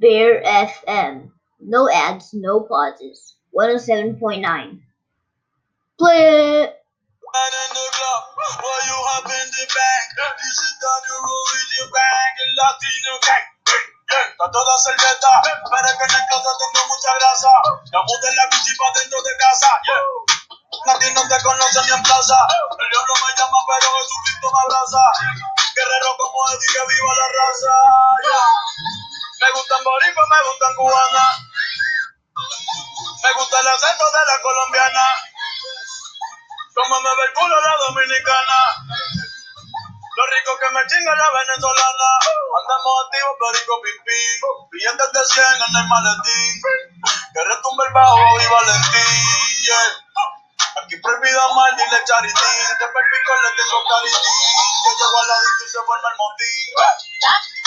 Bear FM. No ads, no pauses. 107.9. Play it! Right in the club, you hop in the you sit down, you roll your bag, gang. Está toda cerveza, pero que en el closet tengo mucha grasa. Ya la dentro de casa, no te conoce ni en plaza. El diablo me llama, pero Jesucristo me abraza. Guerrero como Eddie, que viva la raza, gustan cubana. Me gusta el acento de la colombiana. Como me ve el culo la dominicana. Lo rico que me chinga la venezolana. Andamos activos, perico pipí. Billetes de 100 en el maletín. Que retumbe el bajo y Valentín. yeah. Aquí prohibido mal, dile charitín. Que perpico le tengo caritín. Yo llego al ladito y se forma el motín.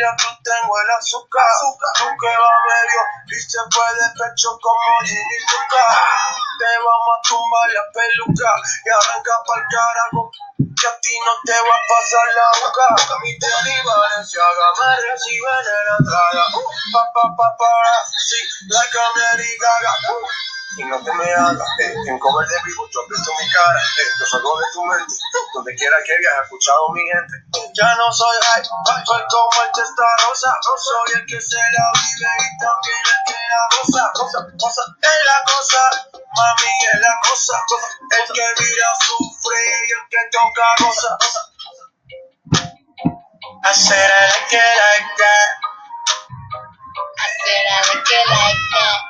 Celia Cruz tengo el azúcar, tú que va medio y se fue de pecho como Ginny Luca. Te vamos a tumbar la peluca y arranca pa'l carajo. Que a ti no te va a pasar la boca. Mi tenis Valenciaga me reciben en la entrada. Pa, pa, pa, pa, sí, like Lady Gaga. Y no te me hagas, eh, en cover de vivo yo visto mi cara, eh, yo salgo de tu mente, donde quiera que hayas escuchado mi gente. Ya no soy high, soy como el testarosa, no soy el que se la vive y también el que la goza, goza, goza, es la cosa, mami es la cosa, el que mira sufre y el que toca goza. I said I like it like that. I said I like like that.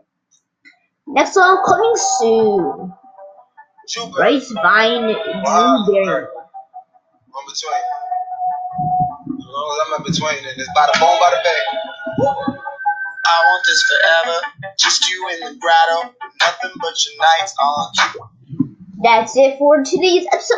Next one coming soon. Grapevine Blueberry. I'm between. As long as I'm in between, and it's by the bone, by the bag. I want this forever. Just you in the grotto. Nothing but your nights on. That's it for today's episode.